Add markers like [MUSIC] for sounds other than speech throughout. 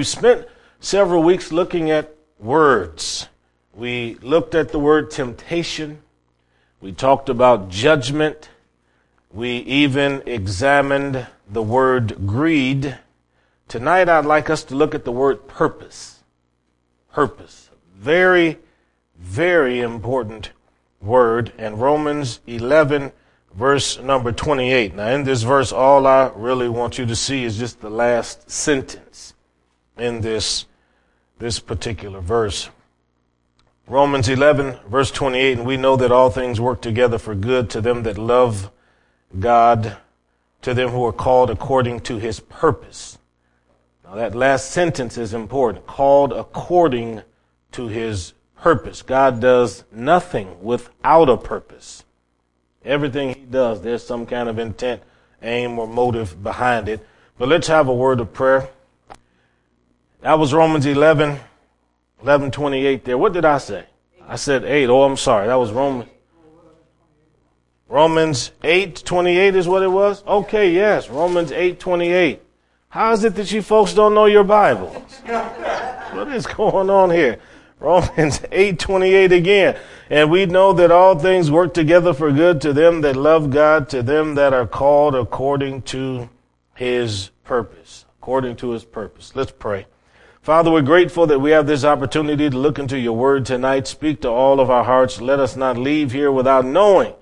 We spent several weeks looking at words. We looked at the word temptation. We talked about judgment. We even examined the word greed. Tonight I'd like us to look at the word purpose. Purpose. Very, very important word. And Romans 11 verse number 28. Now in this verse, all I really want you to see is just the last sentence in this, this particular verse. Romans 11, verse 28, and we know that all things work together for good to them that love God, to them who are called according to his purpose. Now that last sentence is important. Called according to his purpose. God does nothing without a purpose. Everything he does, there's some kind of intent, aim, or motive behind it. But let's have a word of prayer. That was Romans 11, 11, 28 there. What did I say? I said 8. Oh, I'm sorry. That was Romans. Romans 8, 28 is what it was? Okay, yes. Romans 8, 28. How is it that you folks don't know your Bibles? [LAUGHS] what is going on here? Romans [LAUGHS] 8, 28 again. And we know that all things work together for good to them that love God, to them that are called according to his purpose. According to his purpose. Let's pray. Father, we're grateful that we have this opportunity to look into your word tonight. Speak to all of our hearts. Let us not leave here without knowing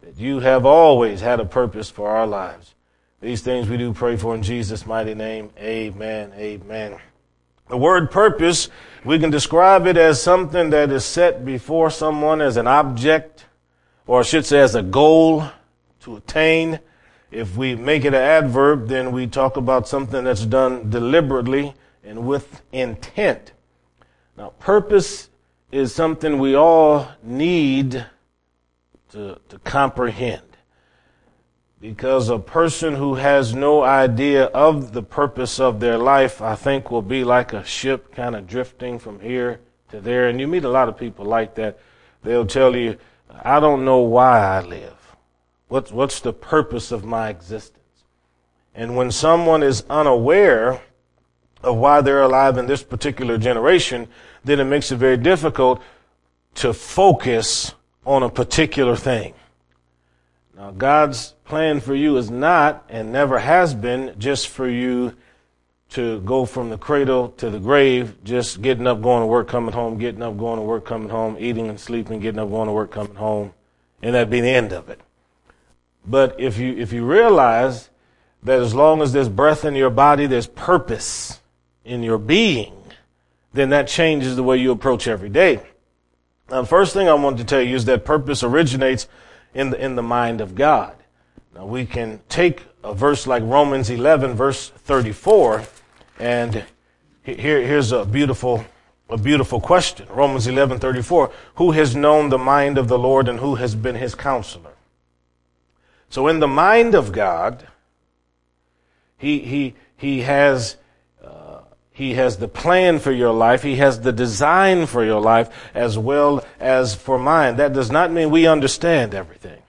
that you have always had a purpose for our lives. These things we do pray for in Jesus' mighty name. Amen. Amen. The word purpose, we can describe it as something that is set before someone as an object, or I should say as a goal to attain. If we make it an adverb, then we talk about something that's done deliberately and with intent. Now, purpose is something we all need to, to comprehend. Because a person who has no idea of the purpose of their life, I think, will be like a ship kind of drifting from here to there. And you meet a lot of people like that. They'll tell you, I don't know why I live. What's, what's the purpose of my existence? And when someone is unaware of why they're alive in this particular generation, then it makes it very difficult to focus on a particular thing. Now, God's plan for you is not and never has been just for you to go from the cradle to the grave, just getting up, going to work, coming home, getting up, going to work, coming home, eating and sleeping, getting up, going to work, coming home, and that be the end of it. But if you, if you realize that as long as there's breath in your body, there's purpose in your being, then that changes the way you approach every day. Now, the first thing I want to tell you is that purpose originates in the, in the mind of God. Now, we can take a verse like Romans 11, verse 34, and here, here's a beautiful, a beautiful question. Romans 11, 34. Who has known the mind of the Lord and who has been his counselor? So in the mind of God, he, he, he has he has the plan for your life. He has the design for your life as well as for mine. That does not mean we understand everything.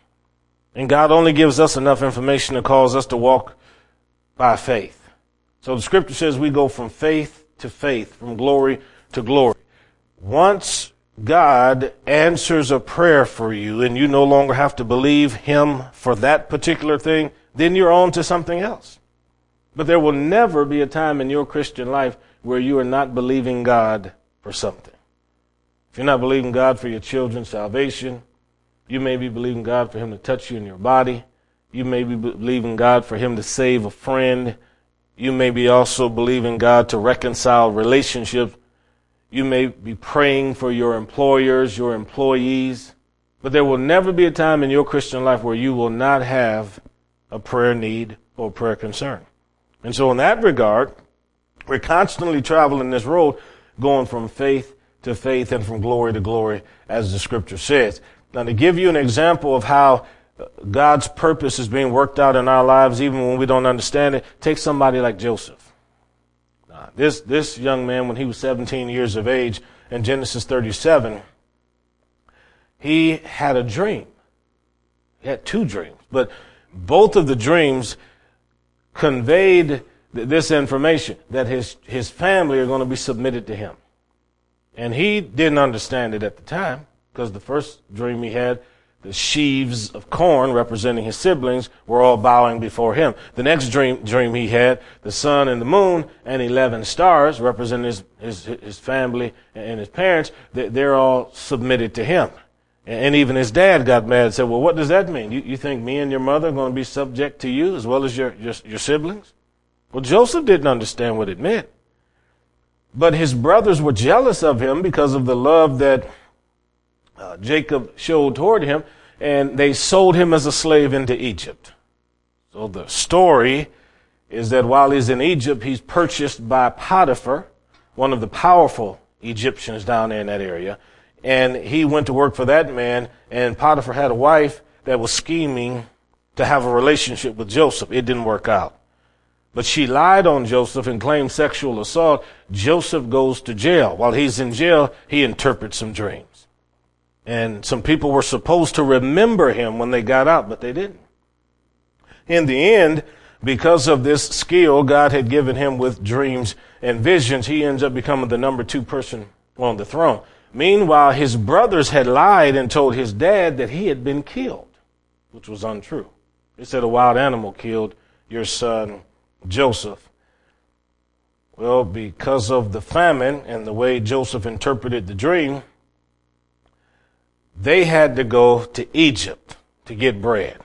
And God only gives us enough information to cause us to walk by faith. So the scripture says we go from faith to faith, from glory to glory. Once God answers a prayer for you and you no longer have to believe Him for that particular thing, then you're on to something else. But there will never be a time in your Christian life where you are not believing God for something. If you're not believing God for your children's salvation, you may be believing God for Him to touch you in your body. You may be believing God for Him to save a friend. You may be also believing God to reconcile relationships. You may be praying for your employers, your employees. But there will never be a time in your Christian life where you will not have a prayer need or prayer concern. And so in that regard, we're constantly traveling this road, going from faith to faith and from glory to glory, as the scripture says. Now to give you an example of how uh, God's purpose is being worked out in our lives, even when we don't understand it, take somebody like Joseph. Now, this, this young man, when he was 17 years of age, in Genesis 37, he had a dream. He had two dreams, but both of the dreams conveyed th- this information that his, his family are going to be submitted to him. And he didn't understand it at the time because the first dream he had, the sheaves of corn representing his siblings were all bowing before him. The next dream, dream he had, the sun and the moon and 11 stars representing his, his, his family and his parents, they're all submitted to him. And even his dad got mad and said, well, what does that mean? You, you think me and your mother are going to be subject to you as well as your, your, your siblings? Well, Joseph didn't understand what it meant. But his brothers were jealous of him because of the love that uh, Jacob showed toward him, and they sold him as a slave into Egypt. So the story is that while he's in Egypt, he's purchased by Potiphar, one of the powerful Egyptians down there in that area. And he went to work for that man, and Potiphar had a wife that was scheming to have a relationship with Joseph. It didn't work out. But she lied on Joseph and claimed sexual assault. Joseph goes to jail. While he's in jail, he interprets some dreams. And some people were supposed to remember him when they got out, but they didn't. In the end, because of this skill God had given him with dreams and visions, he ends up becoming the number two person on the throne. Meanwhile, his brothers had lied and told his dad that he had been killed, which was untrue. They said a wild animal killed your son Joseph? Well, because of the famine and the way Joseph interpreted the dream, they had to go to Egypt to get bread.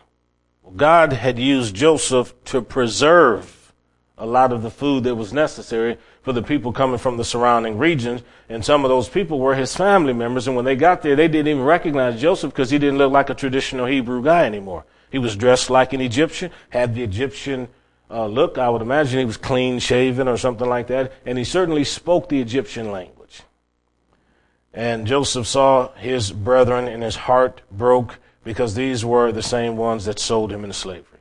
Well, God had used Joseph to preserve a lot of the food that was necessary for the people coming from the surrounding regions. And some of those people were his family members. And when they got there, they didn't even recognize Joseph because he didn't look like a traditional Hebrew guy anymore. He was dressed like an Egyptian, had the Egyptian uh, look. I would imagine he was clean shaven or something like that. And he certainly spoke the Egyptian language. And Joseph saw his brethren and his heart broke because these were the same ones that sold him into slavery.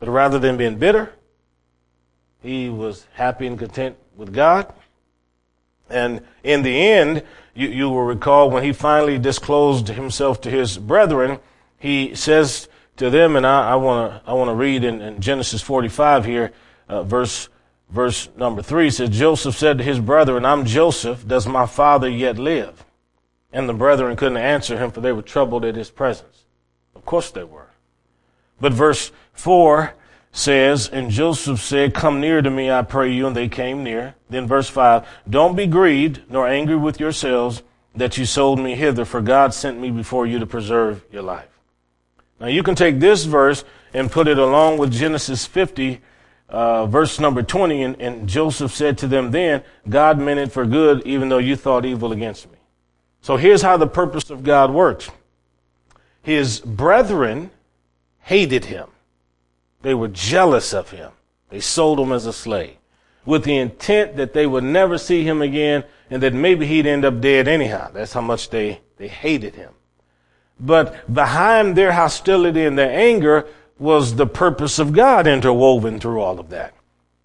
But rather than being bitter, he was happy and content with God. And in the end, you, you will recall when he finally disclosed himself to his brethren, he says to them, and I want to I want to read in, in, Genesis 45 here, uh, verse verse number three says Joseph said to his brethren, "I'm Joseph. Does my father yet live?" And the brethren couldn't answer him, for they were troubled at his presence. Of course they were. But verse four says, and Joseph said, Come near to me, I pray you, and they came near. Then verse five, Don't be grieved nor angry with yourselves that you sold me hither, for God sent me before you to preserve your life. Now you can take this verse and put it along with Genesis 50, uh, verse number 20, and, and Joseph said to them then, God meant it for good, even though you thought evil against me. So here's how the purpose of God works. His brethren hated him. They were jealous of him. They sold him as a slave with the intent that they would never see him again and that maybe he'd end up dead anyhow. That's how much they, they hated him. But behind their hostility and their anger was the purpose of God interwoven through all of that.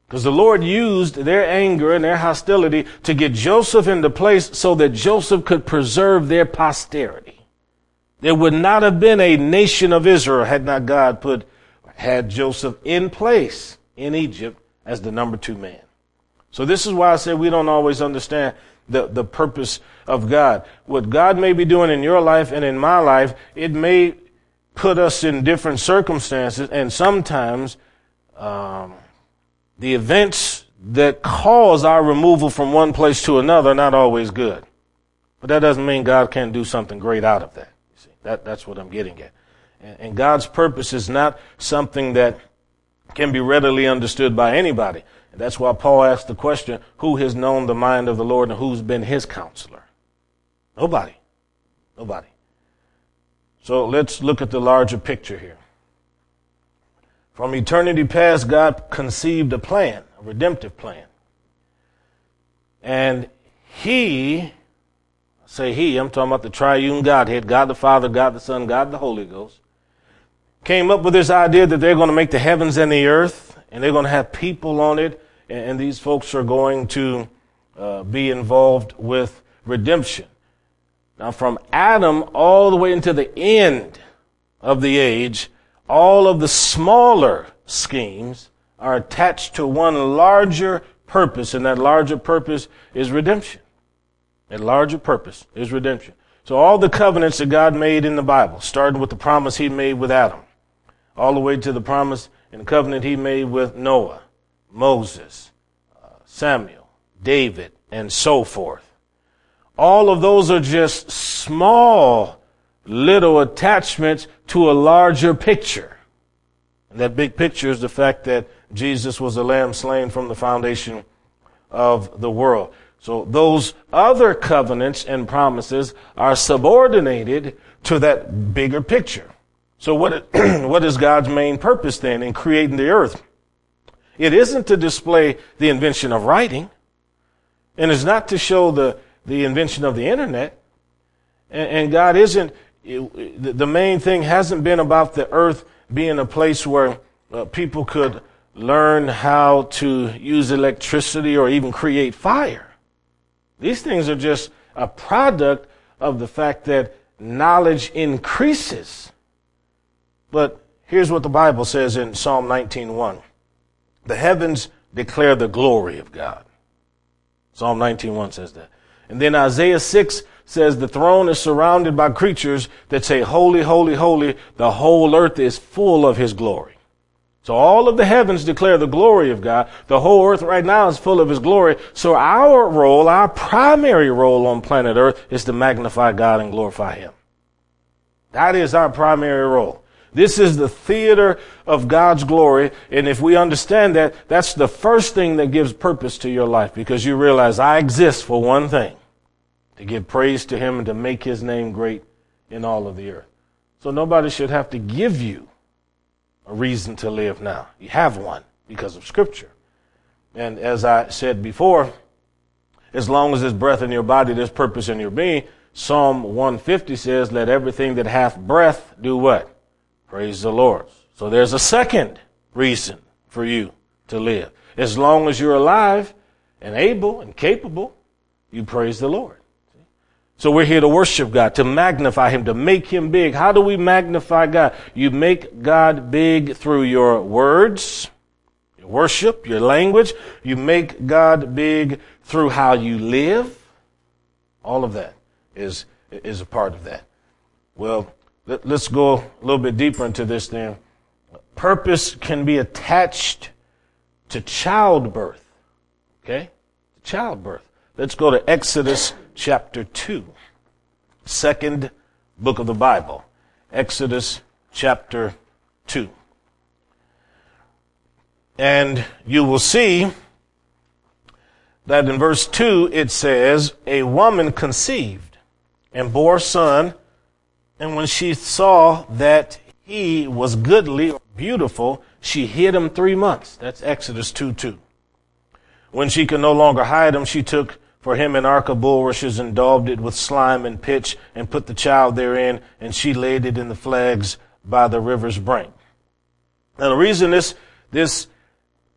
Because the Lord used their anger and their hostility to get Joseph into place so that Joseph could preserve their posterity. There would not have been a nation of Israel had not God put, had Joseph in place in Egypt as the number two man. So this is why I say we don't always understand the, the purpose of God. What God may be doing in your life and in my life, it may put us in different circumstances, and sometimes um, the events that cause our removal from one place to another are not always good. But that doesn't mean God can't do something great out of that. You see, that, that's what I'm getting at. And, God's purpose is not something that can be readily understood by anybody. And That's why Paul asked the question, who has known the mind of the Lord and who's been his counselor? Nobody. Nobody. So let's look at the larger picture here. From eternity past, God conceived a plan, a redemptive plan. And He, say He, I'm talking about the triune Godhead, God the Father, God the Son, God the Holy Ghost, came up with this idea that they're going to make the heavens and the earth, and they're going to have people on it, and these folks are going to uh, be involved with redemption. Now, from Adam all the way into the end of the age, all of the smaller schemes are attached to one larger purpose, and that larger purpose is redemption. That larger purpose is redemption. So all the covenants that God made in the Bible, starting with the promise he made with Adam, all the way to the promise and covenant he made with Noah, Moses, uh, Samuel, David, and so forth. All of those are just small little attachments to a larger picture. And that big picture is the fact that Jesus was a lamb slain from the foundation of the world. So those other covenants and promises are subordinated to that bigger picture. So what, [CLEARS THROAT] what is God's main purpose then in creating the earth? It isn't to display the invention of writing, and it's not to show the, the invention of the internet. And, and God isn't, the main thing hasn't been about the earth being a place where uh, people could learn how to use electricity or even create fire. These things are just a product of the fact that knowledge increases. But here's what the Bible says in Psalm 19:1. The heavens declare the glory of God. Psalm 19:1 says that. And then Isaiah 6 says the throne is surrounded by creatures that say, Holy, holy, holy. The whole earth is full of his glory. So all of the heavens declare the glory of God. The whole earth right now is full of his glory. So our role, our primary role on planet earth is to magnify God and glorify him. That is our primary role. This is the theater of God's glory. And if we understand that, that's the first thing that gives purpose to your life because you realize I exist for one thing to give praise to Him and to make His name great in all of the earth. So nobody should have to give you a reason to live now. You have one because of Scripture. And as I said before, as long as there's breath in your body, there's purpose in your being. Psalm 150 says, let everything that hath breath do what? Praise the Lord. So there's a second reason for you to live. As long as you're alive and able and capable, you praise the Lord. So we're here to worship God, to magnify Him, to make Him big. How do we magnify God? You make God big through your words, your worship, your language. You make God big through how you live. All of that is, is a part of that. Well, let, us go a little bit deeper into this then. Purpose can be attached to childbirth. Okay? Childbirth. Let's go to Exodus chapter 2, second book of the Bible. Exodus chapter 2. And you will see that in verse 2 it says, A woman conceived and bore a son and when she saw that he was goodly or beautiful, she hid him three months. That's Exodus 2 2. When she could no longer hide him, she took for him an ark of bulrushes and daubed it with slime and pitch and put the child therein, and she laid it in the flags by the river's brink. Now the reason this, this,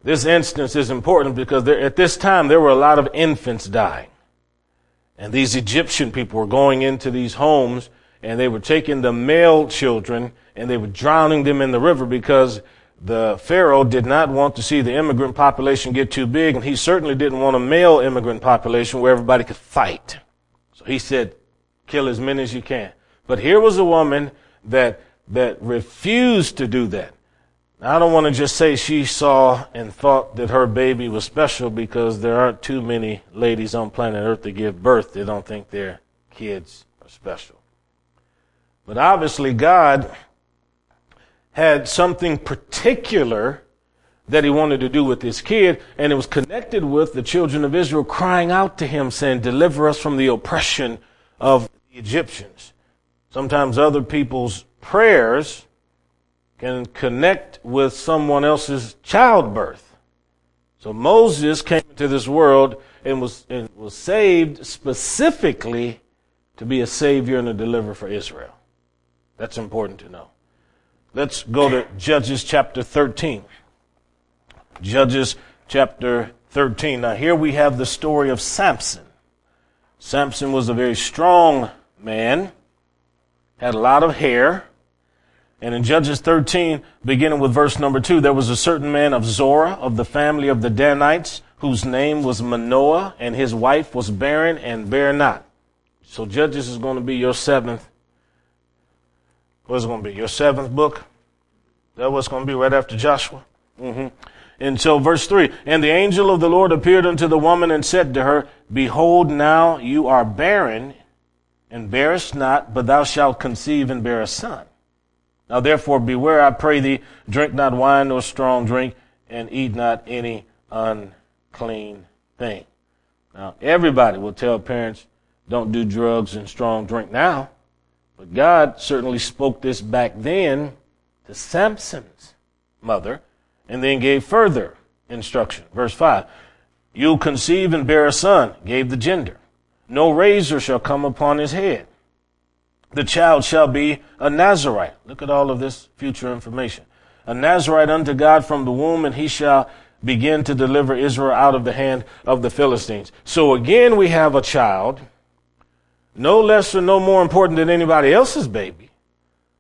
this instance is important because there, at this time there were a lot of infants dying. And these Egyptian people were going into these homes and they were taking the male children and they were drowning them in the river because the Pharaoh did not want to see the immigrant population get too big, and he certainly didn't want a male immigrant population where everybody could fight. So he said, kill as many as you can. But here was a woman that, that refused to do that. Now, I don't want to just say she saw and thought that her baby was special because there aren't too many ladies on planet Earth to give birth. They don't think their kids are special. But obviously, God had something particular that he wanted to do with this kid, and it was connected with the children of Israel crying out to him, saying, Deliver us from the oppression of the Egyptians. Sometimes other people's prayers can connect with someone else's childbirth. So Moses came into this world and was, and was saved specifically to be a savior and a deliverer for Israel. That's important to know. Let's go to Judges chapter 13. Judges chapter 13. Now, here we have the story of Samson. Samson was a very strong man, had a lot of hair, And in Judges 13, beginning with verse number 2, there was a certain man of Zorah of the family of the Danites whose name was Manoah, and his wife was barren and bare not. So Judges is going to be your seventh. What's going to be? Your seventh book? That what's going to be right after Joshua? Mm-hmm. And so verse three, and the angel of the Lord appeared unto the woman and said to her, Behold, now you are barren and bearest not, but thou shalt conceive and bear a son. Now therefore beware, I pray thee, drink not wine nor strong drink, and eat not any unclean thing. Now everybody will tell parents, don't do drugs and strong drink now. But God certainly spoke this back then to Samson's mother and then gave further instruction. Verse 5 You'll conceive and bear a son, gave the gender. No razor shall come upon his head. The child shall be a Nazarite. Look at all of this future information. A Nazarite unto God from the womb, and he shall begin to deliver Israel out of the hand of the Philistines. So again, we have a child, no less or no more important than anybody else's baby.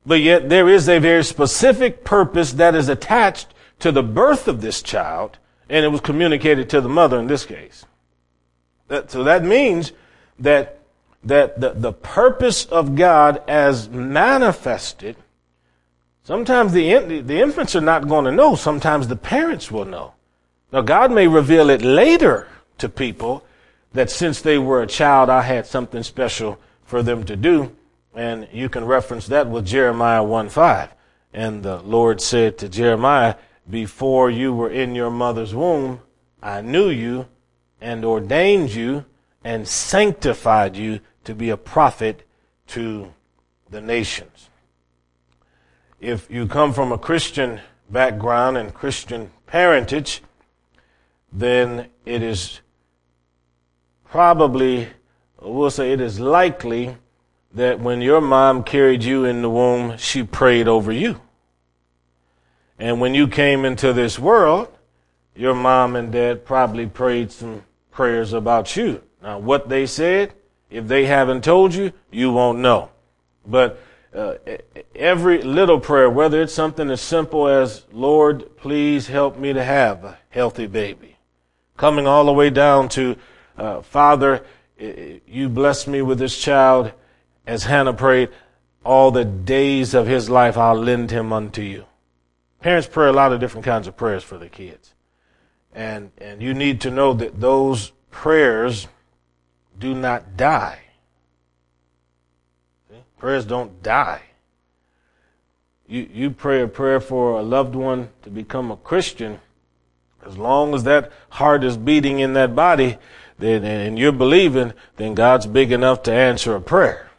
But yet there is a very specific purpose that is attached to the birth of this child, and it was communicated to the mother in this case. That, so that means that, that the, the purpose of God as manifested, sometimes the, the infants are not going to know, sometimes the parents will know. Now God may reveal it later to people that since they were a child, I had something special for them to do. And you can reference that with Jeremiah 1 5. And the Lord said to Jeremiah, before you were in your mother's womb, I knew you and ordained you and sanctified you to be a prophet to the nations. If you come from a Christian background and Christian parentage, then it is probably, we'll say it is likely that when your mom carried you in the womb, she prayed over you. And when you came into this world, your mom and dad probably prayed some prayers about you. Now, what they said, if they haven't told you, you won't know. But uh, every little prayer, whether it's something as simple as, Lord, please help me to have a healthy baby, coming all the way down to, uh, Father, you bless me with this child, as Hannah prayed, all the days of his life I'll lend him unto you. Parents pray a lot of different kinds of prayers for their kids. And, and you need to know that those prayers do not die. See? Prayers don't die. You, you pray a prayer for a loved one to become a Christian. As long as that heart is beating in that body, then, and you're believing, then God's big enough to answer a prayer.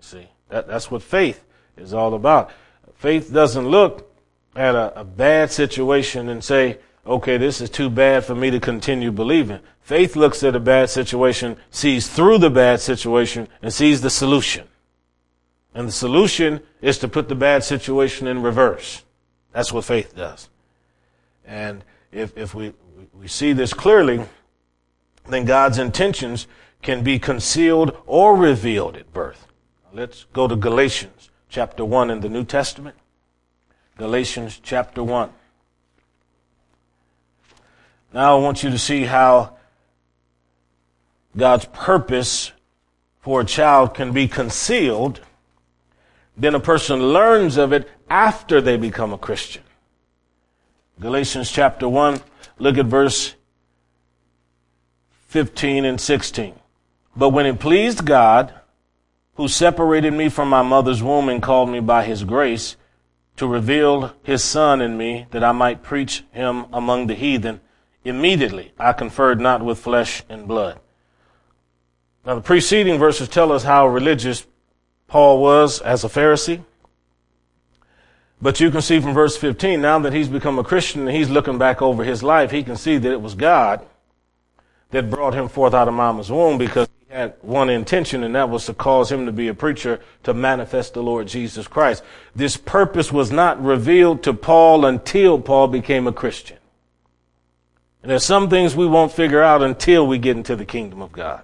See, that, that's what faith is all about. Faith doesn't look at a, a bad situation and say, okay, this is too bad for me to continue believing. Faith looks at a bad situation, sees through the bad situation, and sees the solution. And the solution is to put the bad situation in reverse. That's what faith does. And if, if we, we see this clearly, then God's intentions can be concealed or revealed at birth. Let's go to Galatians chapter 1 in the New Testament. Galatians chapter 1. Now I want you to see how God's purpose for a child can be concealed. Then a person learns of it after they become a Christian. Galatians chapter 1, look at verse 15 and 16. But when it pleased God, who separated me from my mother's womb and called me by his grace, to reveal his son in me that I might preach him among the heathen. Immediately I conferred not with flesh and blood. Now the preceding verses tell us how religious Paul was as a Pharisee. But you can see from verse 15, now that he's become a Christian and he's looking back over his life, he can see that it was God that brought him forth out of mama's womb because he had one intention, and that was to cause him to be a preacher to manifest the Lord Jesus Christ. This purpose was not revealed to Paul until Paul became a Christian. And there's some things we won't figure out until we get into the kingdom of God.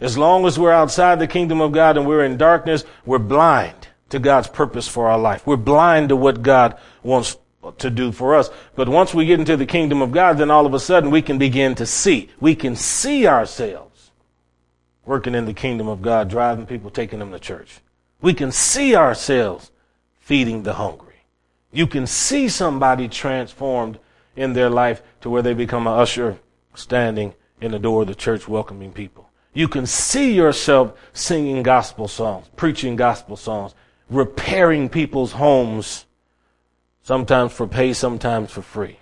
As long as we're outside the kingdom of God and we're in darkness, we're blind to God's purpose for our life. We're blind to what God wants to do for us. But once we get into the kingdom of God, then all of a sudden we can begin to see. We can see ourselves working in the kingdom of God, driving people, taking them to church. We can see ourselves feeding the hungry. You can see somebody transformed in their life to where they become an usher standing in the door of the church welcoming people. You can see yourself singing gospel songs, preaching gospel songs, repairing people's homes, sometimes for pay, sometimes for free.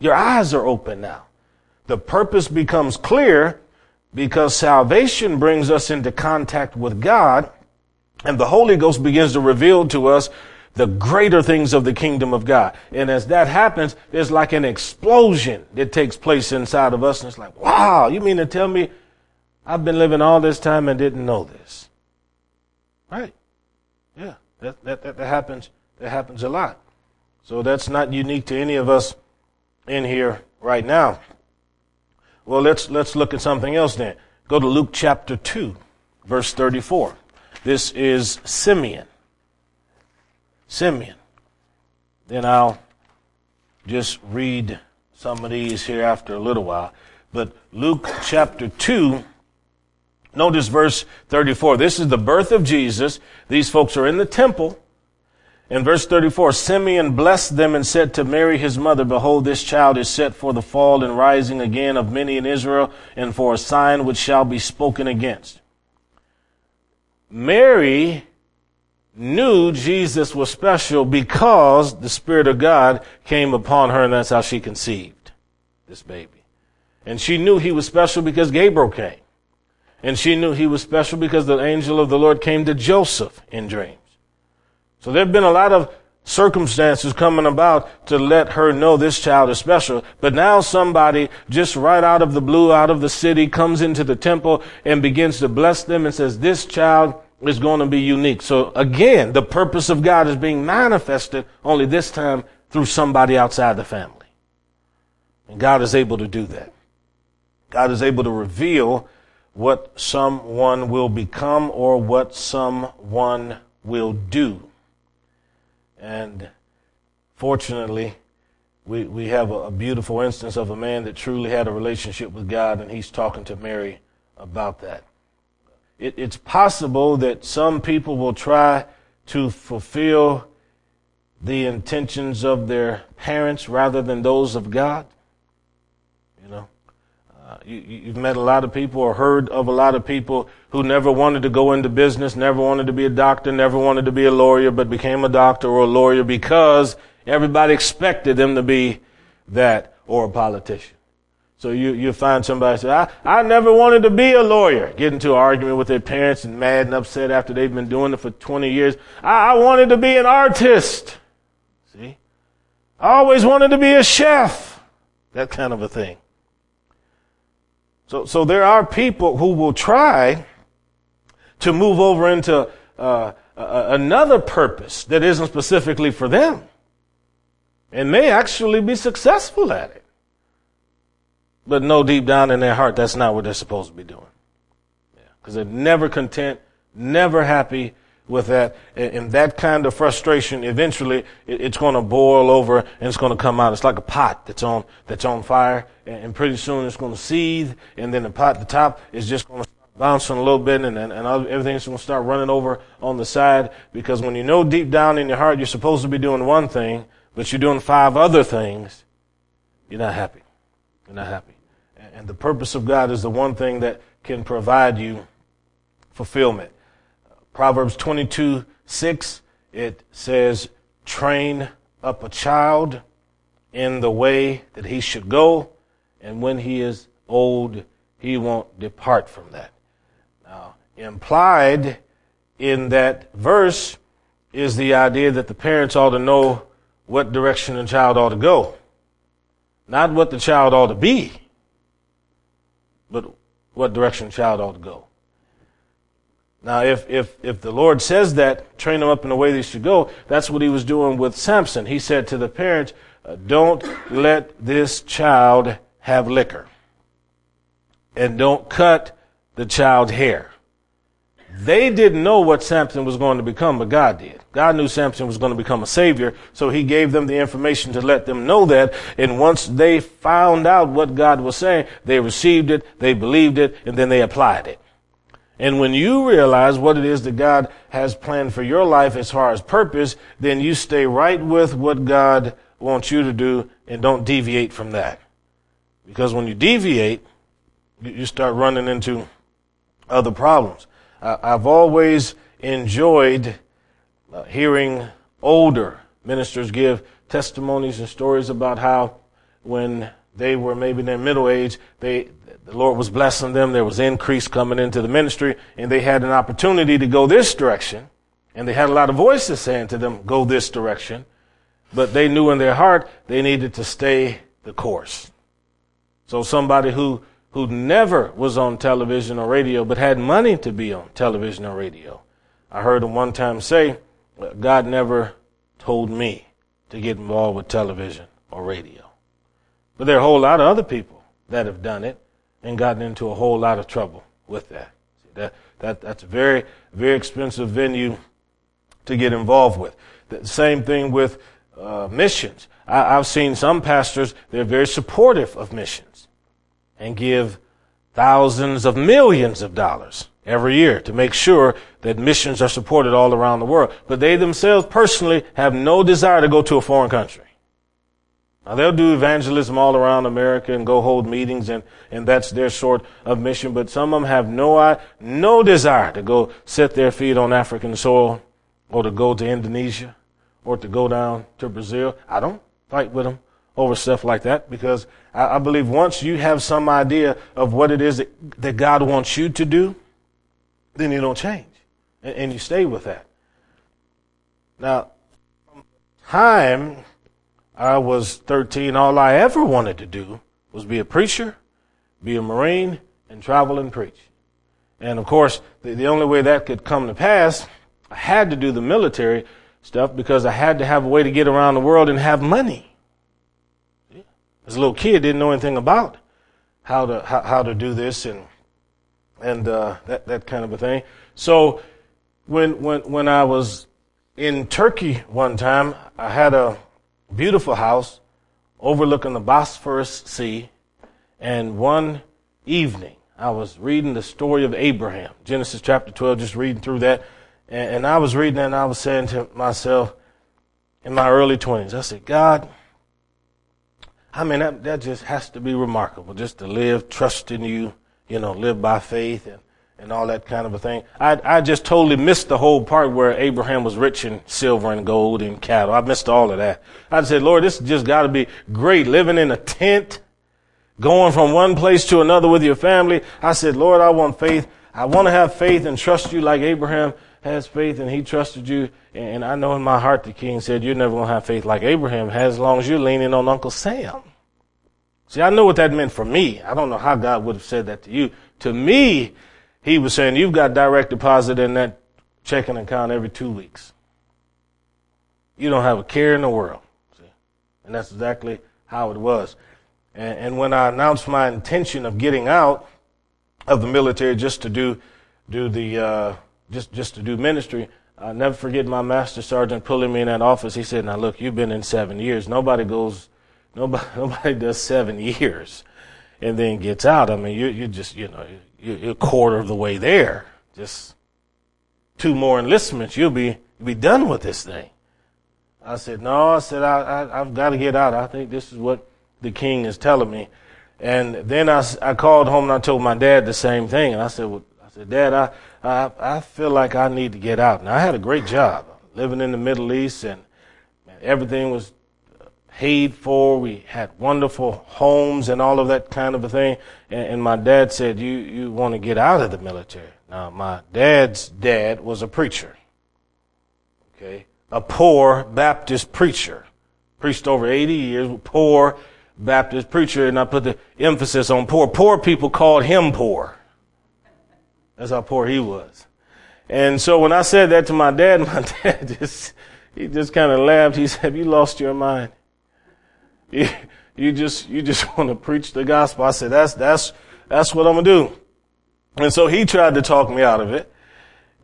Your eyes are open now. The purpose becomes clear because salvation brings us into contact with God and the Holy Ghost begins to reveal to us the greater things of the kingdom of God. And as that happens, there's like an explosion that takes place inside of us. And it's like, wow, you mean to tell me I've been living all this time and didn't know this? Right. Yeah. That, that, that, that happens. That happens a lot. So that's not unique to any of us in here right now. Well, let's, let's look at something else then. Go to Luke chapter 2, verse 34. This is Simeon. Simeon. Then I'll just read some of these here after a little while. But Luke chapter 2, notice verse 34. This is the birth of Jesus. These folks are in the temple. In verse 34, Simeon blessed them and said to Mary his mother, Behold, this child is set for the fall and rising again of many in Israel, and for a sign which shall be spoken against. Mary knew Jesus was special because the Spirit of God came upon her and that's how she conceived this baby. And she knew he was special because Gabriel came. And she knew he was special because the angel of the Lord came to Joseph in dreams. So there have been a lot of circumstances coming about to let her know this child is special. But now somebody just right out of the blue, out of the city, comes into the temple and begins to bless them and says, this child is going to be unique. So again, the purpose of God is being manifested only this time through somebody outside the family. And God is able to do that. God is able to reveal what someone will become or what someone will do. And fortunately, we, we have a, a beautiful instance of a man that truly had a relationship with God, and he's talking to Mary about that it, it's possible that some people will try to fulfill the intentions of their parents rather than those of God. You know, you, you've met a lot of people or heard of a lot of people who never wanted to go into business, never wanted to be a doctor, never wanted to be a lawyer, but became a doctor or a lawyer because everybody expected them to be that or a politician. So you, you find somebody say, I, I never wanted to be a lawyer. Get into an argument with their parents and mad and upset after they've been doing it for 20 years. I, I wanted to be an artist. See? I always wanted to be a chef. That kind of a thing. So, so there are people who will try to move over into uh, another purpose that isn't specifically for them and may actually be successful at it but know deep down in their heart that's not what they're supposed to be doing. Because yeah. they're never content, never happy with that. And that kind of frustration, eventually, it's going to boil over and it's going to come out. It's like a pot that's on, that's on fire. And pretty soon it's going to seethe. And then the pot, the top is just going to start bouncing a little bit and, and, and everything's going to start running over on the side. Because when you know deep down in your heart you're supposed to be doing one thing, but you're doing five other things, you're not happy. You're not happy. And the purpose of God is the one thing that can provide you fulfillment. Proverbs 22, 6, it says, train up a child in the way that he should go, and when he is old, he won't depart from that. Now, implied in that verse is the idea that the parents ought to know what direction the child ought to go, not what the child ought to be but what direction the child ought to go. Now, if, if, if the Lord says that, train them up in the way they should go, that's what he was doing with Samson. He said to the parents, uh, don't let this child have liquor. And don't cut the child's hair. They didn't know what Samson was going to become, but God did. God knew Samson was going to become a savior, so he gave them the information to let them know that. And once they found out what God was saying, they received it, they believed it, and then they applied it. And when you realize what it is that God has planned for your life as far as purpose, then you stay right with what God wants you to do and don't deviate from that. Because when you deviate, you start running into other problems. I've always enjoyed uh, hearing older ministers give testimonies and stories about how when they were maybe in their middle age, they, the Lord was blessing them. There was increase coming into the ministry and they had an opportunity to go this direction. And they had a lot of voices saying to them, go this direction. But they knew in their heart they needed to stay the course. So somebody who who never was on television or radio but had money to be on television or radio. I heard him one time say, God never told me to get involved with television or radio. But there are a whole lot of other people that have done it and gotten into a whole lot of trouble with that. That, that that's a very, very expensive venue to get involved with. The same thing with uh, missions. I, I've seen some pastors, they're very supportive of missions and give thousands of millions of dollars every year to make sure that missions are supported all around the world. But they themselves personally have no desire to go to a foreign country. Now they'll do evangelism all around America and go hold meetings and, and that's their sort of mission, but some of them have no, no desire to go set their feet on African soil or to go to Indonesia or to go down to Brazil. I don't fight with them over stuff like that because I, I, believe once you have some idea of what it is that, that God wants you to do, then you don't change and, and you stay with that. Now, time I was 13, all I ever wanted to do was be a preacher, be a Marine, and travel and preach. And of course, the, the only way that could come to pass, I had to do the military stuff because I had to have a way to get around the world and have money. As a little kid, didn't know anything about how to how, how to do this and and uh, that that kind of a thing. So when when when I was in Turkey one time, I had a beautiful house overlooking the Bosphorus Sea, and one evening I was reading the story of Abraham, Genesis chapter 12, just reading through that, and, and I was reading that and I was saying to myself in my early 20s, I said, God, I mean, that, that just has to be remarkable, just to live, trust in you, you know, live by faith and, and all that kind of a thing. I, I just totally missed the whole part where Abraham was rich in silver and gold and cattle. I missed all of that. I said, Lord, this just got to be great living in a tent, going from one place to another with your family. I said, Lord, I want faith. I want to have faith and trust you like Abraham has faith and he trusted you. And I know in my heart the king said, You're never going to have faith like Abraham has as long as you're leaning on Uncle Sam. See, I know what that meant for me. I don't know how God would have said that to you. To me, he was saying, You've got direct deposit in that checking account every two weeks. You don't have a care in the world. See? And that's exactly how it was. And, and when I announced my intention of getting out of the military just to do, do the, uh, just, just to do ministry. i never forget my master sergeant pulling me in that office. He said, now look, you've been in seven years. Nobody goes, [LAUGHS] nobody, nobody does seven [LAUGHS] years and then gets out. I mean, you, you just, you know, you're a quarter of the way there. Just two more enlistments, you'll be, be done with this thing. I said, no, I said, I, I, I've got to get out. I think this is what the king is telling me. And then I, I called home and I told my dad the same thing. And I said, well, I said, Dad, I, I, I feel like I need to get out. Now, I had a great job living in the Middle East, and everything was paid for. We had wonderful homes and all of that kind of a thing. And, and my dad said, "You you want to get out of the military?" Now, my dad's dad was a preacher. Okay, a poor Baptist preacher, preached over 80 years. Poor Baptist preacher, and I put the emphasis on poor. Poor people called him poor. That's how poor he was. And so when I said that to my dad, [LAUGHS] my dad just, he just kind of laughed. He said, Have you lost your mind. You, [LAUGHS] you just, you just [LAUGHS] want to preach the gospel. I said, that's, that's, that's what I'm to do. And so he tried to talk me out of it.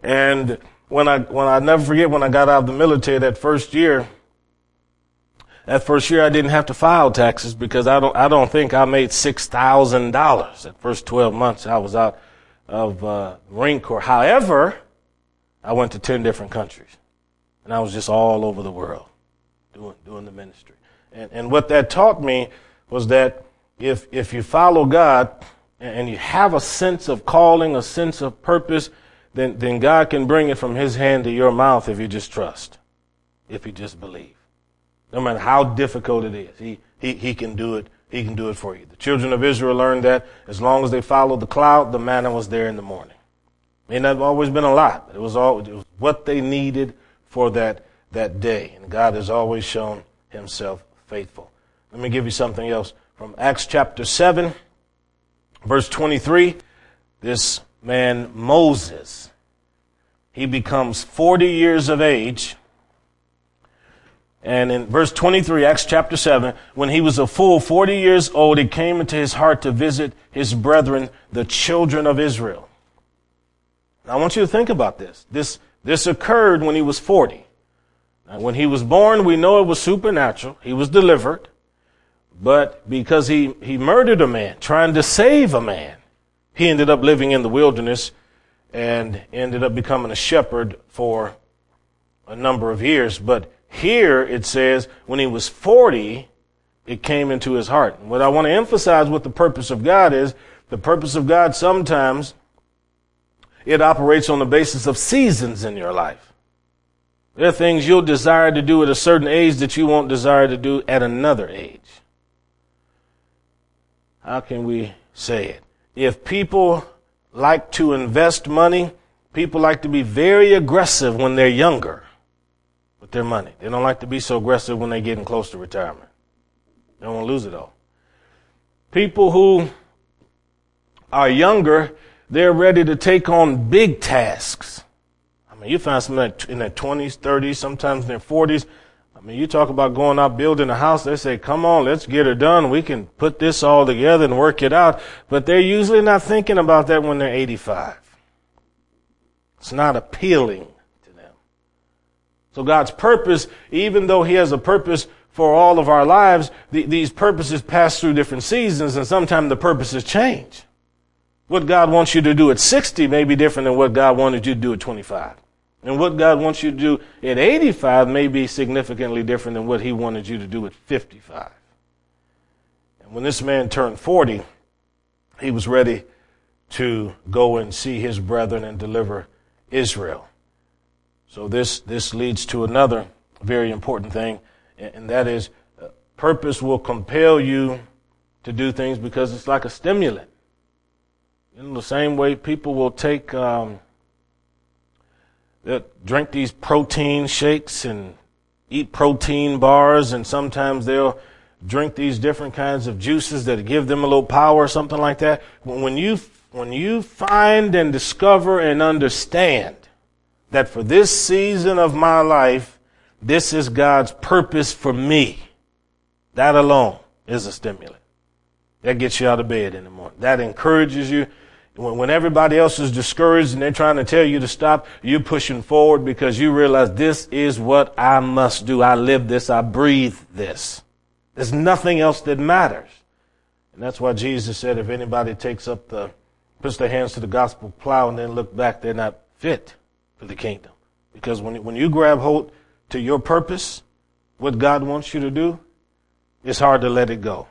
And when I, when I never forget when I got out of the military that first year, that first year I didn't have to file taxes because I don't, I don't think I made $6,000 that first 12 months I was out of, uh, Marine Corps. However, I went to 10 different countries and I was just all over the world doing, doing the ministry. And, and what that taught me was that if, if you follow God and you have a sense of calling, a sense of purpose, then, then God can bring it from His hand to your mouth if you just trust, if you just believe. No matter how difficult it is, He, he, he can do it. He can do it for you. The children of Israel learned that as long as they followed the cloud, the manna was there in the morning. May not always been a lot, but it was all, it was what they needed for that, that day. And God has always shown Himself faithful. Let me give you something else from Acts chapter 7, verse 23. This man Moses. He becomes 40 years of age. And in verse 23, Acts chapter 7, when he was a full 40 years old, it came into his heart to visit his brethren, the children of Israel. Now, I want you to think about this. This, this occurred when he was 40. When he was born, we know it was supernatural. He was delivered. But because he, he murdered a man, trying to save a man, he ended up living in the wilderness and ended up becoming a shepherd for a number of years. But here it says when he was 40, it came into his heart. what I want to emphasize what the purpose of God is, the purpose of God sometimes it operates on the basis of seasons in your life. There are things you'll desire to do at a certain age that you won't desire to do at another age. How can we say it? if people like to invest money, people like to be very aggressive when they're younger with their money. They don't like to be so aggressive when they're getting close to retirement. They don't want to lose it all. People who are younger, they're ready to take on big tasks. I mean, you find some in their 20s, 30s, sometimes in their 40s. I mean, you talk about going out building a house, they say, come on, let's get it done. We can put this all together and work it out. But they're usually not thinking about that when they're 85. It's not appealing to them. So God's purpose, even though He has a purpose for all of our lives, these purposes pass through different seasons and sometimes the purposes change. What God wants you to do at 60 may be different than what God wanted you to do at 25. And what God wants you to do at 85 may be significantly different than what he wanted you to do at 55. And when this man turned 40, he was ready to go and see his brethren and deliver Israel. So this, this leads to another very important thing, and that is uh, purpose will compel you to do things because it's like a stimulant. In the same way people will take, um, drink these protein shakes and eat protein bars, and sometimes they'll drink these different kinds of juices that give them a little power or something like that. When you, when you find and discover and understand that for this season of my life, this is God's purpose for me, that alone is a stimulant. That gets you out of bed in the morning. That encourages you when everybody else is discouraged and they're trying to tell you to stop, you're pushing forward because you realize this is what I must do. I live this. I breathe this. There's nothing else that matters. And that's why Jesus said if anybody takes up the, puts their hands to the gospel plow and then look back, they're not fit for the kingdom. Because when, when you grab hold to your purpose, what God wants you to do, it's hard to let it go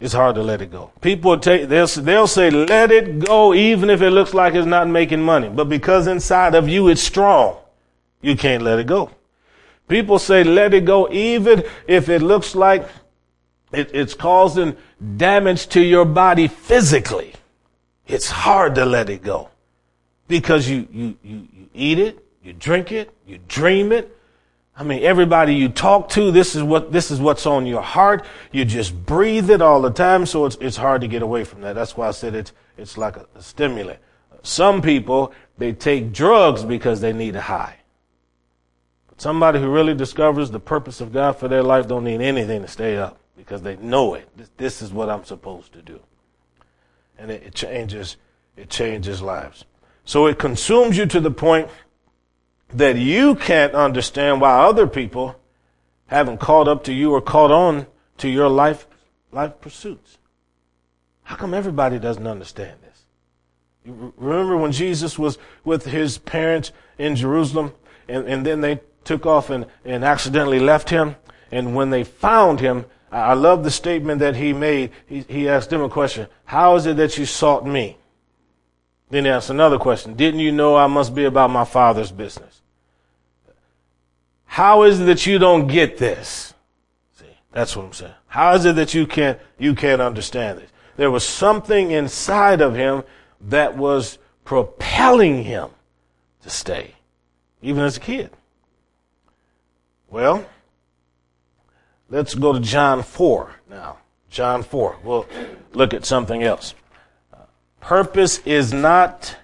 it's hard to let it go. People take, they'll, they'll say, let it go even if it looks like it's not making money. But because inside of you it's strong, you can't let it go. People say, let it go even if it looks like it, it's causing damage to your body physically. It's hard to let it go because you, you, you, you eat it, you drink it, you dream it, I mean, everybody you talk to, this is what, this is what's on your heart. You just breathe it all the time. So it's, it's hard to get away from that. That's why I said it's, it's like a, a stimulant. Some people, they take drugs because they need a high. But somebody who really discovers the purpose of God for their life don't need anything to stay up because they know it. This, this is what I'm supposed to do. And it, it changes, it changes lives. So it consumes you to the point that you can't understand why other people haven't caught up to you or caught on to your life, life pursuits. How come everybody doesn't understand this? You remember when Jesus was with his parents in Jerusalem and, and then they took off and, and accidentally left him? And when they found him, I love the statement that he made. He, he asked them a question. How is it that you sought me? Then he asked another question. Didn't you know I must be about my father's business? How is it that you don't get this? See, that's what I'm saying. How is it that you can't, you can't understand this? There was something inside of him that was propelling him to stay, even as a kid. Well, let's go to John 4 now. John 4. We'll look at something else. Purpose is not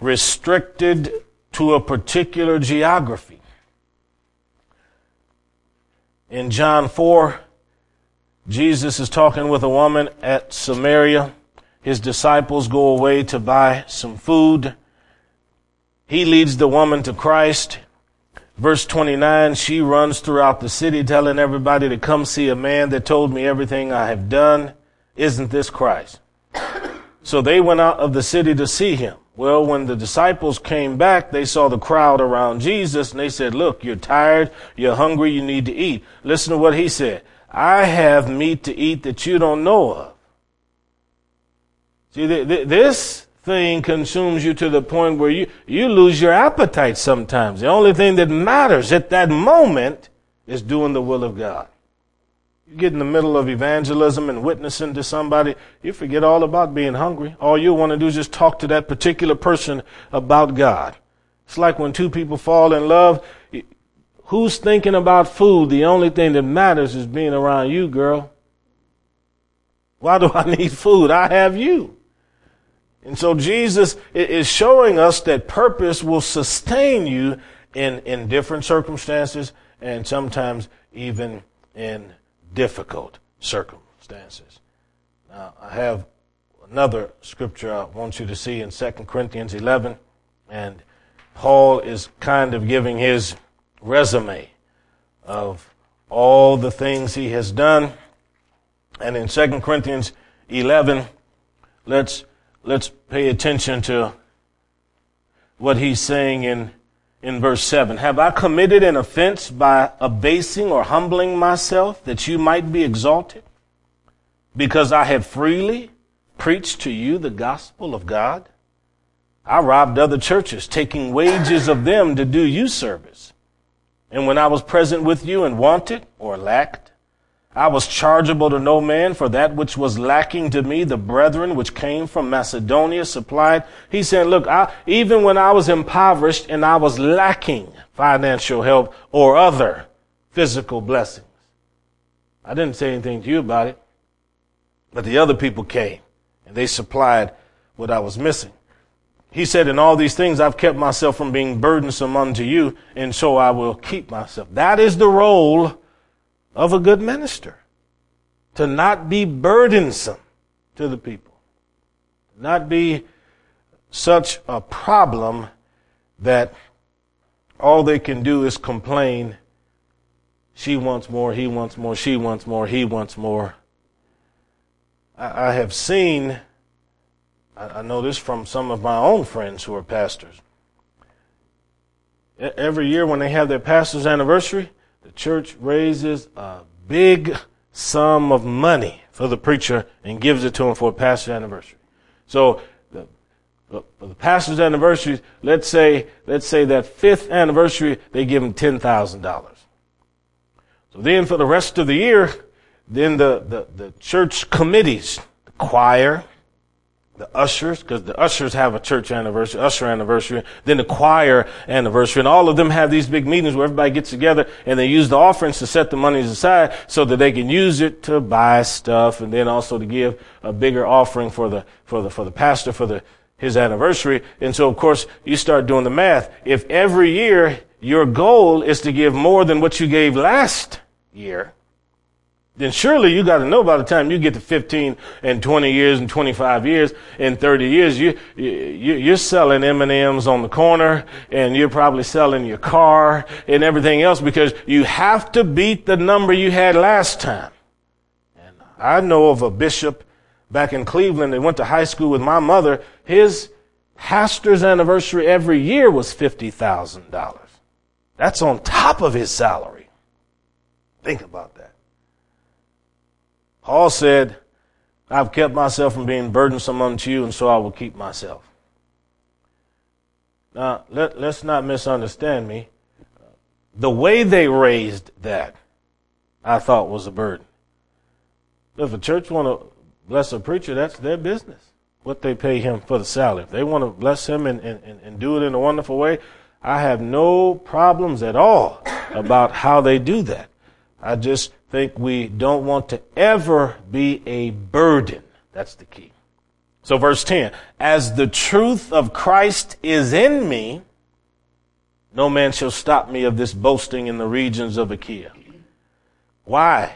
restricted to a particular geography. In John 4, Jesus is talking with a woman at Samaria. His disciples go away to buy some food. He leads the woman to Christ. Verse 29, she runs throughout the city telling everybody to come see a man that told me everything I have done. Isn't this Christ? So they went out of the city to see him. Well, when the disciples came back, they saw the crowd around Jesus and they said, look, you're tired, you're hungry, you need to eat. Listen to what he said. I have meat to eat that you don't know of. See, th- th- this thing consumes you to the point where you, you lose your appetite sometimes. The only thing that matters at that moment is doing the will of God. You get in the middle of evangelism and witnessing to somebody, you forget all about being hungry. All you want to do is just talk to that particular person about God. It's like when two people fall in love, who's thinking about food? The only thing that matters is being around you, girl. Why do I need food? I have you. And so Jesus is showing us that purpose will sustain you in, in different circumstances and sometimes even in difficult circumstances. Now, I have another scripture I want you to see in 2 Corinthians 11, and Paul is kind of giving his resume of all the things he has done. And in 2 Corinthians 11, let's let's pay attention to what he's saying in, in verse 7. Have I committed an offense by abasing or humbling myself that you might be exalted? Because I have freely preached to you the gospel of God? I robbed other churches, taking wages of them to do you service. And when I was present with you and wanted or lacked, I was chargeable to no man for that which was lacking to me, the brethren which came from Macedonia supplied. He said, look, I, even when I was impoverished and I was lacking financial help or other physical blessings, I didn't say anything to you about it, but the other people came and they supplied what I was missing. He said, in all these things, I've kept myself from being burdensome unto you, and so I will keep myself. That is the role of a good minister. To not be burdensome to the people. Not be such a problem that all they can do is complain. She wants more, he wants more, she wants more, he wants more. I, I have seen, I, I know this from some of my own friends who are pastors. Every year when they have their pastor's anniversary, the church raises a big sum of money for the preacher and gives it to him for a pastor's anniversary. So the, the, for the pastor's anniversary, let's say let's say that fifth anniversary, they give him ten thousand dollars. So then for the rest of the year, then the, the, the church committees, the choir, the ushers, because the ushers have a church anniversary, usher anniversary, then the choir anniversary, and all of them have these big meetings where everybody gets together and they use the offerings to set the monies aside so that they can use it to buy stuff and then also to give a bigger offering for the, for the, for the pastor for the, his anniversary. And so of course you start doing the math. If every year your goal is to give more than what you gave last year, then surely you got to know by the time you get to 15 and 20 years and 25 years and 30 years, you, you, you're selling M&Ms on the corner and you're probably selling your car and everything else because you have to beat the number you had last time. And I know of a bishop back in Cleveland that went to high school with my mother. His pastor's anniversary every year was $50,000. That's on top of his salary. Think about that. Paul said, I've kept myself from being burdensome unto you, and so I will keep myself. Now, let, let's not misunderstand me. The way they raised that, I thought was a burden. If a church want to bless a preacher, that's their business. What they pay him for the salary. If they want to bless him and, and, and do it in a wonderful way, I have no problems at all about how they do that. I just think we don't want to ever be a burden. That's the key. So verse 10, as the truth of Christ is in me, no man shall stop me of this boasting in the regions of Achaia. Why?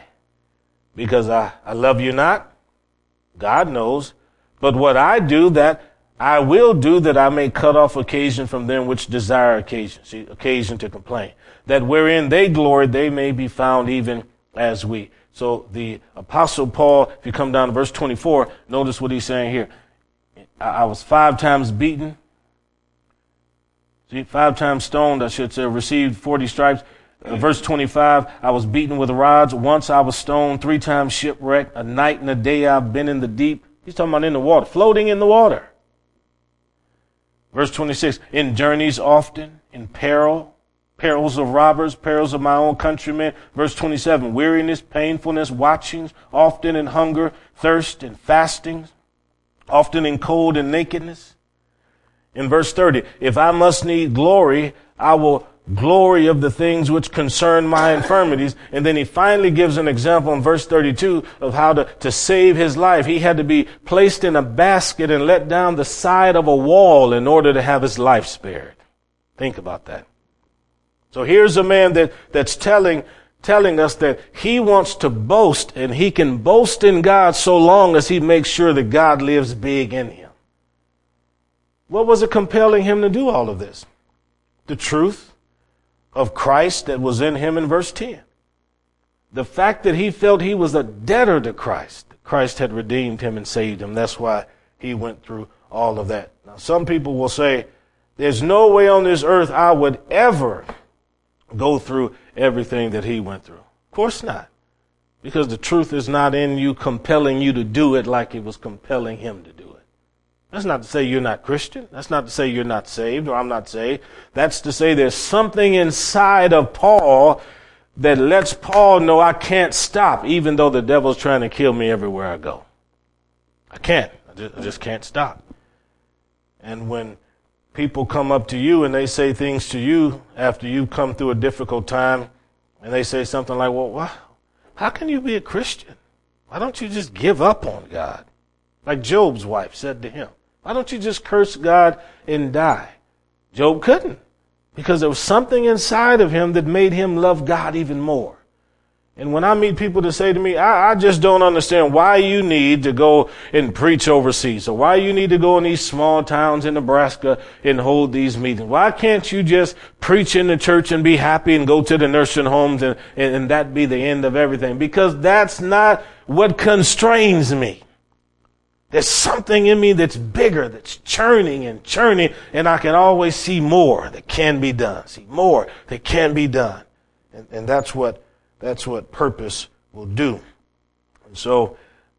Because I, I love you not? God knows. But what I do that I will do that I may cut off occasion from them which desire occasion, see, occasion to complain. That wherein they glory, they may be found even as we. So the apostle Paul, if you come down to verse 24, notice what he's saying here. I was five times beaten. See, five times stoned, I should say, received 40 stripes. Uh, verse 25, I was beaten with rods. Once I was stoned, three times shipwrecked. A night and a day I've been in the deep. He's talking about in the water, floating in the water. Verse 26, in journeys often, in peril, perils of robbers, perils of my own countrymen. Verse 27, weariness, painfulness, watchings, often in hunger, thirst, and fastings, often in cold and nakedness. In verse 30, if I must need glory, I will glory of the things which concern my infirmities. And then he finally gives an example in verse 32 of how to, to save his life. He had to be placed in a basket and let down the side of a wall in order to have his life spared. Think about that. So here's a man that, that's telling, telling us that he wants to boast and he can boast in God so long as he makes sure that God lives big in him. What was it compelling him to do all of this? The truth, of Christ that was in him in verse 10. The fact that he felt he was a debtor to Christ. Christ had redeemed him and saved him. That's why he went through all of that. Now, some people will say, there's no way on this earth I would ever go through everything that he went through. Of course not. Because the truth is not in you compelling you to do it like it was compelling him to do it. That's not to say you're not Christian. That's not to say you're not saved or I'm not saved. That's to say there's something inside of Paul that lets Paul know I can't stop even though the devil's trying to kill me everywhere I go. I can't. I just, I just can't stop. And when people come up to you and they say things to you after you've come through a difficult time and they say something like, well, why, how can you be a Christian? Why don't you just give up on God? Like Job's wife said to him. Why don't you just curse God and die? Job couldn't because there was something inside of him that made him love God even more. And when I meet people that say to me, I, I, just don't understand why you need to go and preach overseas or why you need to go in these small towns in Nebraska and hold these meetings. Why can't you just preach in the church and be happy and go to the nursing homes and, and, and that be the end of everything? Because that's not what constrains me. There's something in me that's bigger, that's churning and churning, and I can always see more that can be done. See more that can be done. And, and that's what, that's what purpose will do. And so,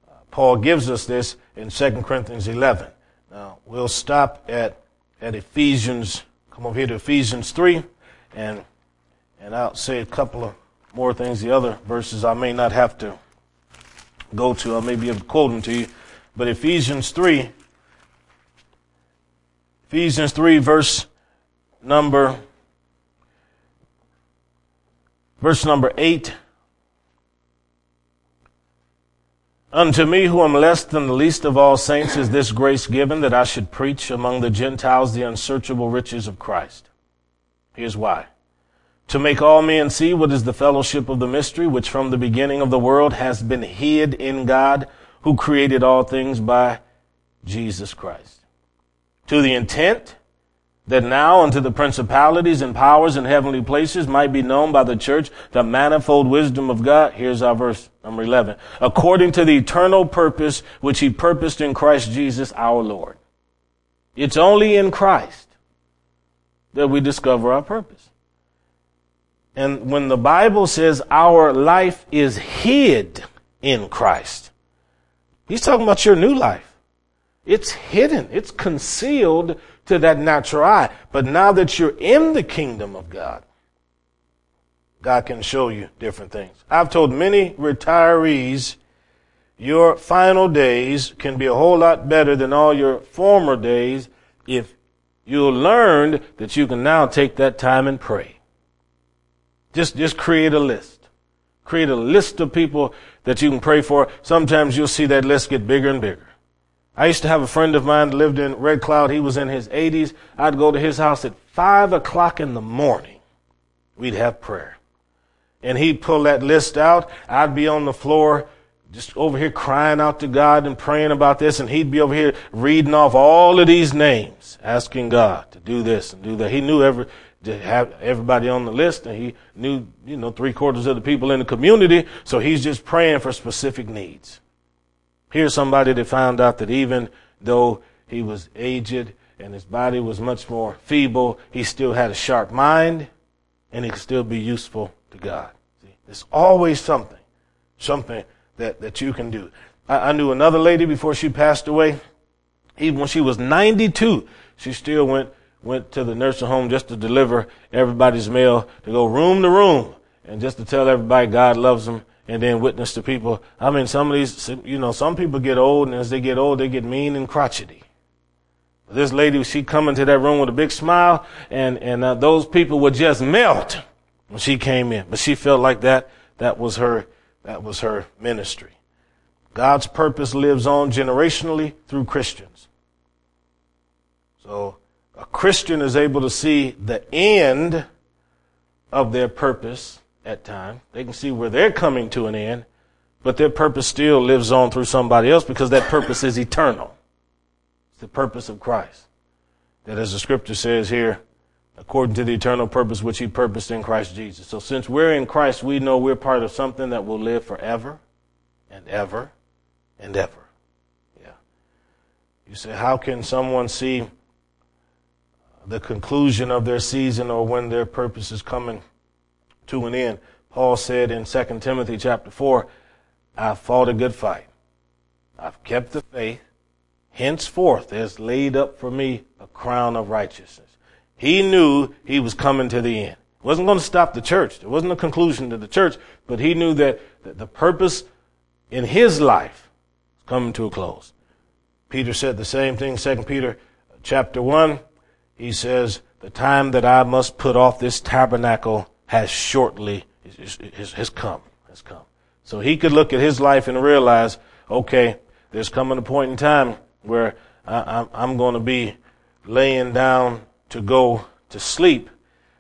uh, Paul gives us this in 2 Corinthians 11. Now, we'll stop at, at Ephesians, come over here to Ephesians 3, and, and I'll say a couple of more things. The other verses I may not have to go to. I may be able to quote them to you. But Ephesians 3, Ephesians 3, verse number, verse number 8. Unto me, who am less than the least of all saints, is this grace given that I should preach among the Gentiles the unsearchable riches of Christ. Here's why. to make all men see what is the fellowship of the mystery, which from the beginning of the world has been hid in God, who created all things by Jesus Christ. To the intent that now unto the principalities and powers in heavenly places might be known by the church the manifold wisdom of God. Here's our verse number 11. According to the eternal purpose which he purposed in Christ Jesus our Lord. It's only in Christ that we discover our purpose. And when the Bible says our life is hid in Christ, he's talking about your new life. It's hidden. It's concealed to that natural eye. But now that you're in the kingdom of God, God can show you different things. I've told many retirees, your final days can be a whole lot better than all your former days if you learned that you can now take that time and pray. Just, just create a list. Create a list of people that you can pray for. Sometimes you'll see that list get bigger and bigger. I used to have a friend of mine lived in Red Cloud. He was in his 80s. I'd go to his house at 5 o'clock in the morning. We'd have prayer. And he'd pull that list out. I'd be on the floor just over here crying out to God and praying about this. And he'd be over here reading off all of these names, asking God to do this and do that. He knew every, to have everybody on the list and he knew, you know, three quarters of the people in the community. So he's just praying for specific needs. Here's somebody that found out that even though he was aged and his body was much more feeble, he still had a sharp mind and he could still be useful to God. See, there's always something, something that, that you can do. I, I knew another lady before she passed away. Even when she was 92, she still went went to the nursing home just to deliver everybody's mail, to go room to room, and just to tell everybody God loves them and then witness to people. I mean, some of these, you know, some people get old, and as they get old, they get mean and crotchety. But This lady, she come into that room with a big smile, and and uh, those people would just melt when she came in. But she felt like that that was her that was her ministry. God's purpose lives on generationally through Christians. So a Christian is able to see the end of their purpose at time. They can see where they're coming to an end, but their purpose still lives on through somebody else because that purpose is eternal. It's the purpose of Christ. That as the scripture says here, according to the eternal purpose which he purposed in Christ Jesus. So since we're in Christ, we know we're part of something that will live forever and ever and ever. Yeah. You say, how can someone see the conclusion of their season or when their purpose is coming to an end. Paul said in 2 Timothy chapter 4, I've fought a good fight. I've kept the faith. Henceforth there's laid up for me a crown of righteousness. He knew he was coming to the end. It wasn't going to stop the church. There wasn't a conclusion to the church, but he knew that, the purpose in his life was coming to a close. Peter said the same thing, 2 Peter chapter 1. He says, the time that I must put off this tabernacle has shortly has, come. Has come. So he could look at his life and realize, okay, there's coming a point in time where I, I'm going to be laying down to go to sleep.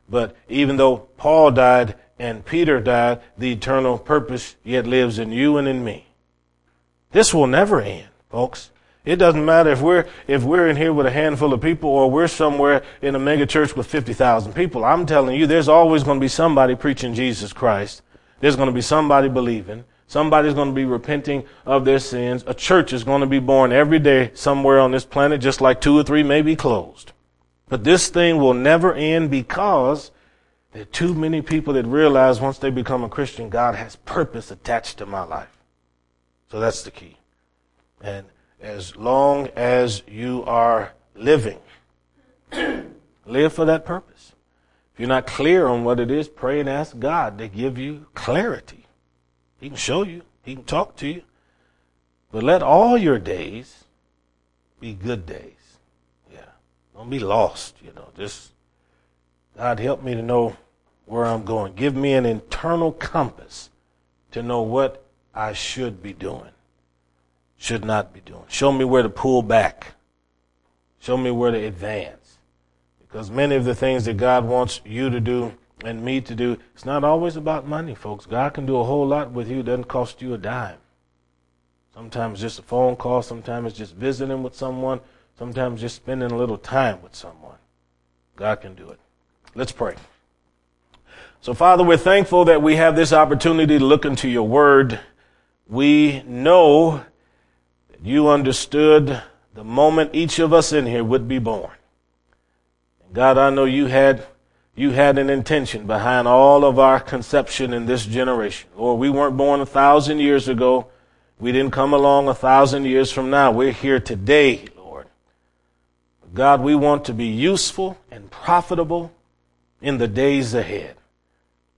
But even though Paul died and Peter died, the eternal purpose yet lives in you and in me. This will never end, folks. It doesn't matter if we're if we're in here with a handful of people or we're somewhere in a mega church with 50,000 people. I'm telling you there's always going to be somebody preaching Jesus Christ. There's going to be somebody believing. Somebody's going to be repenting of their sins. A church is going to be born every day somewhere on this planet just like two or three may be closed. But this thing will never end because there are too many people that realize once they become a Christian God has purpose attached to my life. So that's the key. And as long as you are living. [CLEARS THROAT] Live for that purpose. If you're not clear on what it is, pray and ask God to give you clarity. He can show you, He can talk to you. But let all your days be good days. Yeah. Don't be lost, you know. Just, God help me to know where I'm going. Give me an internal compass to know what I should be doing should not be doing. Show me where to pull back. Show me where to advance. Because many of the things that God wants you to do and me to do. It's not always about money, folks. God can do a whole lot with you. It doesn't cost you a dime. Sometimes just a phone call. Sometimes just visiting with someone. Sometimes just spending a little time with someone. God can do it. Let's pray. So, Father, we're thankful that we have this opportunity to look into your word. We know you understood the moment each of us in here would be born. And God, I know you had you had an intention behind all of our conception in this generation. Lord, we weren't born a thousand years ago. We didn't come along a thousand years from now. We're here today, Lord. God, we want to be useful and profitable in the days ahead.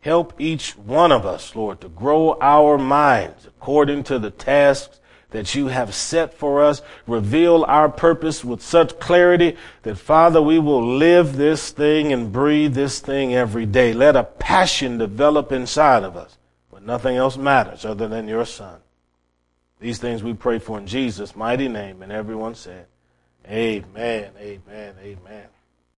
Help each one of us, Lord, to grow our minds according to the tasks that you have set for us. Reveal our purpose with such clarity that, Father, we will live this thing and breathe this thing every day. Let a passion develop inside of us when nothing else matters other than your Son. These things we pray for in Jesus' mighty name. And everyone said, Amen, amen, amen.